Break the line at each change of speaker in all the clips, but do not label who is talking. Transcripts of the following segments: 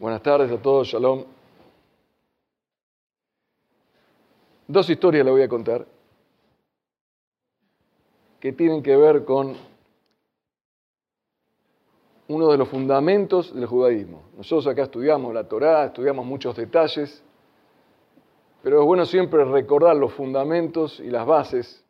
Buenas tardes a todos, shalom. Dos historias le voy a contar que tienen que ver con uno de los fundamentos del judaísmo. Nosotros acá estudiamos la Torá, estudiamos muchos detalles, pero es bueno siempre recordar los fundamentos y las bases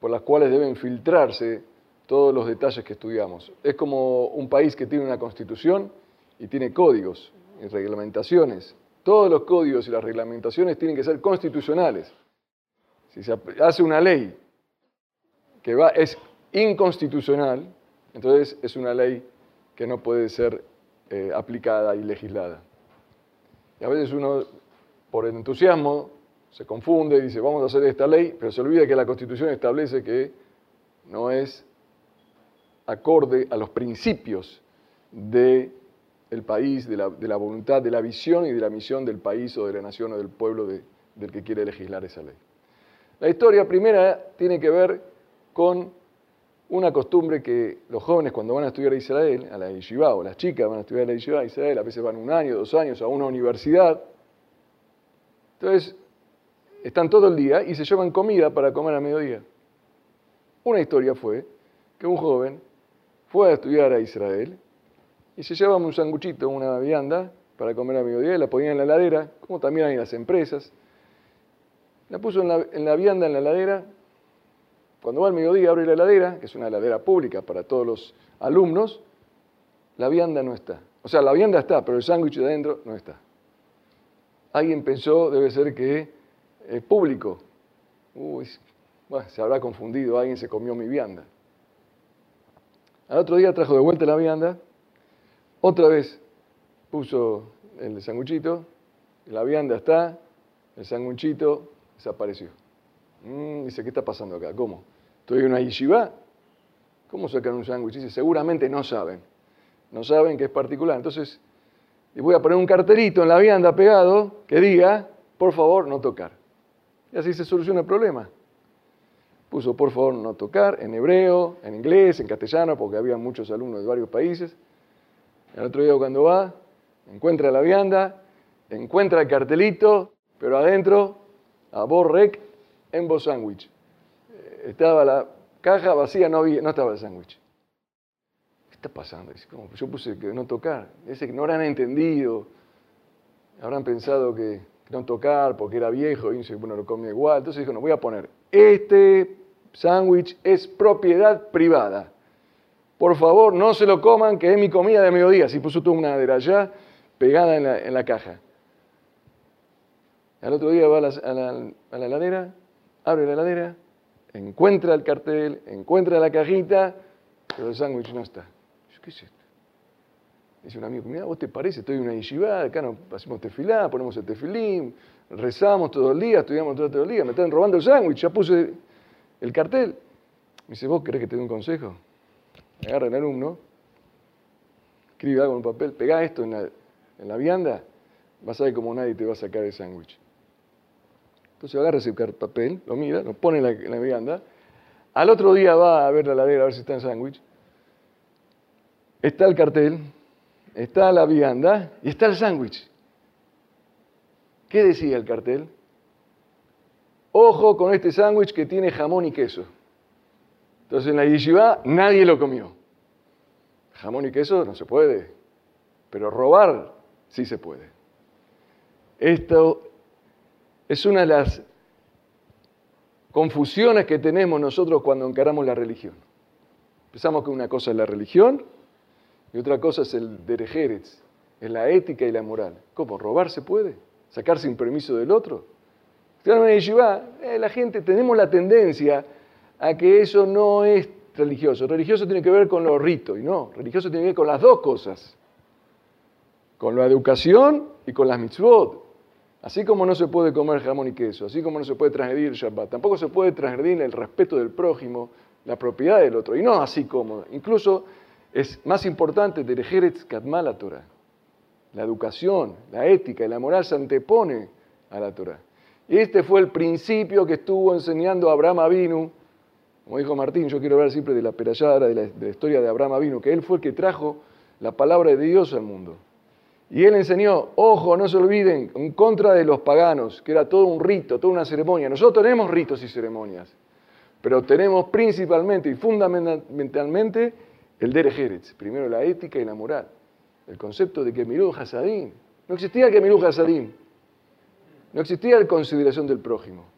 por las cuales deben filtrarse todos los detalles que estudiamos. Es como un país que tiene una constitución y tiene códigos y reglamentaciones. Todos los códigos y las reglamentaciones tienen que ser constitucionales. Si se hace una ley que va, es inconstitucional, entonces es una ley que no puede ser eh, aplicada y legislada. Y a veces uno, por entusiasmo, se confunde y dice, vamos a hacer esta ley, pero se olvida que la Constitución establece que no es acorde a los principios del país, de la, voluntad, de la visión y de la misión del país o de la nación o del pueblo del que quiere legislar esa ley. La historia primera tiene que ver con una costumbre que los jóvenes cuando van a estudiar a Israel, a la Yeshiva, o las chicas van a estudiar a la Yeshiva a Israel, a veces van un año, dos años a una universidad. Entonces, están todo el día y se llevan comida para comer a mediodía. Una historia fue que un joven fue a estudiar a Israel y se llevaba un sanguchito, una vianda para comer a mediodía la ponía en la heladera, como también hay en las empresas. La puso en la, vianda en la heladera cuando va al mediodía, abre la heladera, que es una heladera pública para todos los alumnos, la vianda no está. O sea, la vianda está, pero el sándwich de adentro no está. Alguien pensó, debe ser que es público. Uy, se habrá confundido, alguien se comió mi vianda. Al otro día trajo de vuelta la vianda, otra vez puso el sanguchito, la vianda está, el sanguchito desapareció. Mm, dice, ¿qué está pasando acá? ¿Cómo? Estoy en una yeshiva. ¿Cómo sacan un sándwich? Dice, seguramente no saben. No saben que es particular. Entonces, les voy a poner un cartelito en la vianda pegado que diga, por favor, no tocar. Y así se soluciona el problema. Puso, por favor, no tocar, en hebreo, en inglés, en castellano, porque había muchos alumnos de varios países. El otro día cuando va, encuentra la vianda, encuentra el cartelito, pero adentro, a Borrek, en Bo Sandwich estaba la caja vacía, no, había, no estaba el sándwich. ¿Qué está pasando? Yo puse que no tocar. Ese que no habrán entendido, habrán pensado que no tocar porque era viejo y bueno, lo comía igual. Entonces dijo, no, voy a poner, este sándwich es propiedad privada. Por favor, no se lo coman, que es mi comida de mediodía. Si puso toda una de allá pegada en la, caja. Al otro día va a la, a la, la heladera, abre la heladera, encuentra el cartel, encuentra la cajita, pero el sándwich no está. ¿Qué es esto? Dice un amigo, mira, ¿vos te parece? Estoy en una yeshiva, acá nos hacemos tefilá, ponemos el tefilín, rezamos todo el día, estudiamos todo el día, me están robando el sándwich, ya puse el cartel. Me dice, ¿vos querés que te dé un consejo? Agarra el alumno, escribe algo en un papel, pegá esto en la, en la vianda, vas a ver cómo nadie te va a sacar el sándwich. Entonces agarra ese papel, lo mira, lo pone en la, vianda. Al otro día va a ver la ladera a ver si está en sándwich. Está el cartel, está la vianda y está el sándwich. ¿Qué decía el cartel? Ojo con este sándwich que tiene jamón y queso. Entonces en la yeshiva nadie lo comió. Jamón y queso no se puede, pero robar sí se puede. Esto es una de las confusiones que tenemos nosotros cuando encaramos la religión. Pensamos que una cosa es la religión y otra cosa es el derejeres, es la ética y la moral. ¿Cómo? ¿Robar se puede? ¿Sacar sin permiso del otro? Eh, la gente tenemos la tendencia a que eso no es religioso. Religioso tiene que ver con los ritos, y no, religioso tiene que ver con las dos cosas, con la educación y con las mitzvot. Así como no se puede comer jamón y queso, así como no se puede transgredir el Shabbat, tampoco se puede transgredir el respeto del prójimo, la propiedad del otro. Y no así como. Incluso es más importante Derejeret Katmal la Torah. La educación, la ética y la moral se antepone a la Torah. Y este fue el principio que estuvo enseñando Abraham Avinu. Como dijo Martín, yo quiero hablar siempre de la perayada, de la, historia de Abraham Avinu, que él fue el que trajo la palabra de Dios al mundo. Y él enseñó, ojo, no se olviden, en contra de los paganos, que era todo un rito, toda una ceremonia. Nosotros tenemos ritos y ceremonias, pero tenemos principalmente y fundamentalmente el Derech primero la ética y la moral. El concepto de que Mirú. No existía que Mirú. No existía la consideración del prójimo.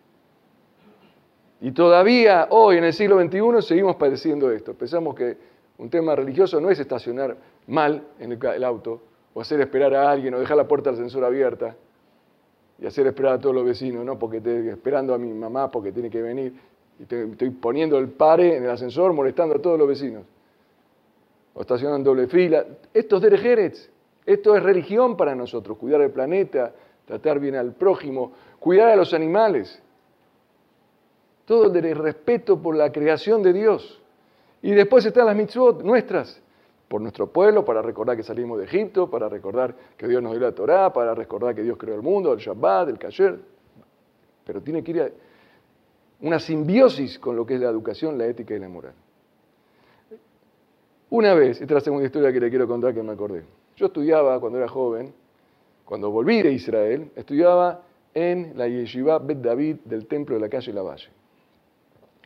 Y todavía hoy, en el siglo XXI, seguimos padeciendo esto. Pensamos que un tema religioso no es estacionar mal en el auto, o hacer esperar a alguien, o dejar la puerta del ascensor abierta, y hacer esperar a todos los vecinos, ¿no? Porque estoy esperando a mi mamá porque tiene que venir, y estoy poniendo el pare en el ascensor, molestando a todos los vecinos. O estacionando doble fila. Esto es derejerez. Esto es religión para nosotros. Cuidar el planeta, tratar bien al prójimo, cuidar a los animales. Todo el respeto por la creación de Dios. Y después están las mitzvot nuestras, por nuestro pueblo, para recordar que salimos de Egipto, para recordar que Dios nos dio la Torá, para recordar que Dios creó el mundo, el Shabbat, el Kasher. Pero tiene que ir a una simbiosis con lo que es la educación, la ética y la moral. Una vez, esta es la segunda historia que le quiero contar que me acordé. Yo estudiaba cuando era joven, cuando volví de Israel, estudiaba en la Yeshiva Bet David del templo de la calle Lavalle.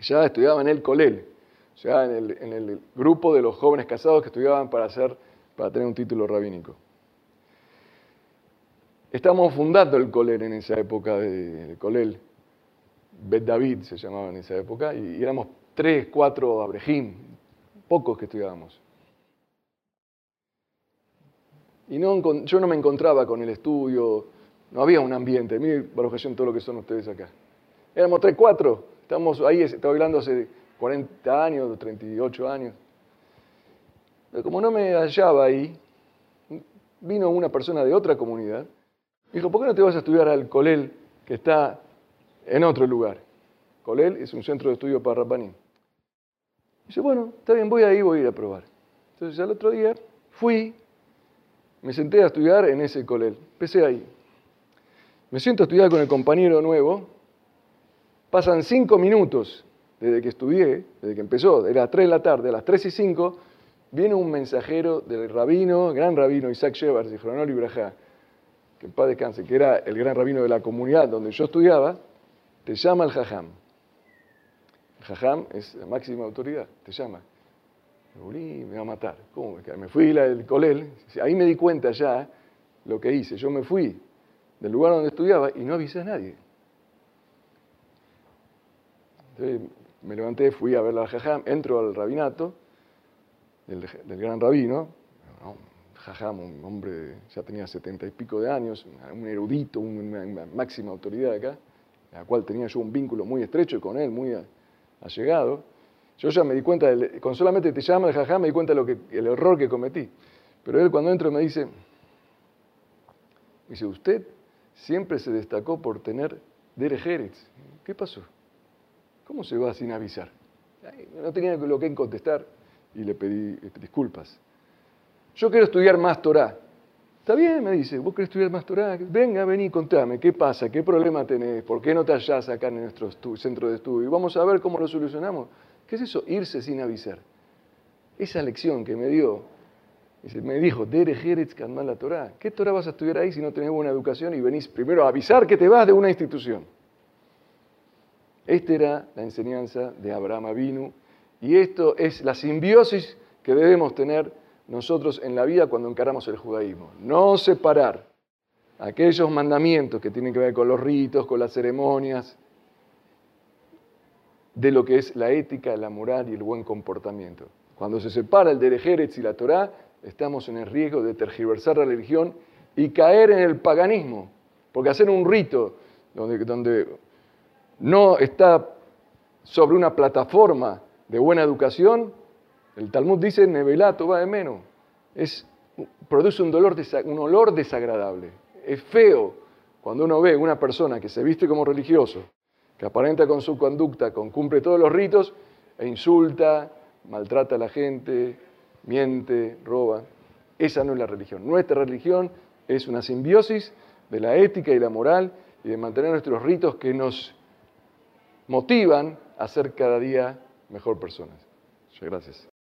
Ya estudiaba en el Colel, o sea, en el, grupo de los jóvenes casados que estudiaban para, hacer, para tener un título rabínico. Estábamos fundando el Colel en esa época, el Colel, Bet David se llamaba en esa época, y éramos tres, cuatro abrejim, pocos que estudiábamos. Y yo no me encontraba con el estudio, no había un ambiente. Mire, Baruch todo lo que son ustedes acá. Éramos tres, cuatro, estamos ahí, estaba hablando hace 40 años, 38 años. Pero como no me hallaba ahí, vino una persona de otra comunidad. Dijo, ¿por qué no te vas a estudiar al Colel que está en otro lugar? Colel es un centro de estudio para Rapanín. Dice, bueno, está bien, voy ahí, voy a ir a probar. Entonces al otro día fui, me senté a estudiar en ese Colel. Empecé ahí. Me siento a estudiar con el compañero nuevo. Pasan cinco minutos desde que estudié, desde que empezó, era las 3 de la tarde, a las 3 y 5, viene un mensajero del rabino, gran rabino Isaac Shevars de Jronol y Brajá, que en paz descanse, que era el gran rabino de la comunidad donde yo estudiaba, te llama el jajam. El jajam es la máxima autoridad, te llama. Me va a matar. ¿Cómo? Me fui del colel, ahí me di cuenta ya lo que hice. Yo me fui del lugar donde estudiaba y no avisé a nadie. Entonces, me levanté, fui a ver la Jajam, entro al rabinato del, gran rabino, Jajam, un hombre, ya tenía setenta y pico de años, un erudito, una, máxima autoridad acá, la cual tenía yo un vínculo muy estrecho con él, muy allegado. Yo ya me di cuenta, con solamente te llama el Jajam, me di cuenta de lo que, el error que cometí. Pero él cuando entro me dice, dice, usted siempre se destacó por tener derejeres. ¿Qué pasó? ¿Cómo se va sin avisar? No tenía lo que contestar y le pedí este, disculpas. Yo quiero estudiar más Torah. Está bien, me dice, vos querés estudiar más Torah. Venga, vení, contame, ¿qué pasa? ¿Qué problema tenés? ¿Por qué no te hallás acá en nuestro centro de estudio? Vamos a ver cómo lo solucionamos. ¿Qué es eso? Irse sin avisar. Esa lección que me dio, me dijo, la Torah. ¿Qué Torah vas a estudiar ahí si no tenés buena educación y venís primero a avisar que te vas de una institución? Esta era la enseñanza de Abraham Avinu y esto es la simbiosis que debemos tener nosotros en la vida cuando encaramos el judaísmo. No separar aquellos mandamientos que tienen que ver con los ritos, con las ceremonias, de lo que es la ética, la moral y el buen comportamiento. Cuando se separa el Derejeretz y la Torá, estamos en el riesgo de tergiversar la religión y caer en el paganismo. Porque hacer un rito donde, donde no está sobre una plataforma de buena educación, el Talmud dice, nevelato va de menos. Es, produce un, dolor, un olor desagradable. Es feo cuando uno ve una persona que se viste como religioso, que aparenta con su conducta, con, cumple todos los ritos, e insulta, maltrata a la gente, miente, roba. Esa no es la religión. Nuestra religión es una simbiosis de la ética y la moral y de mantener nuestros ritos que nos motivan a ser cada día mejor personas. Muchas gracias.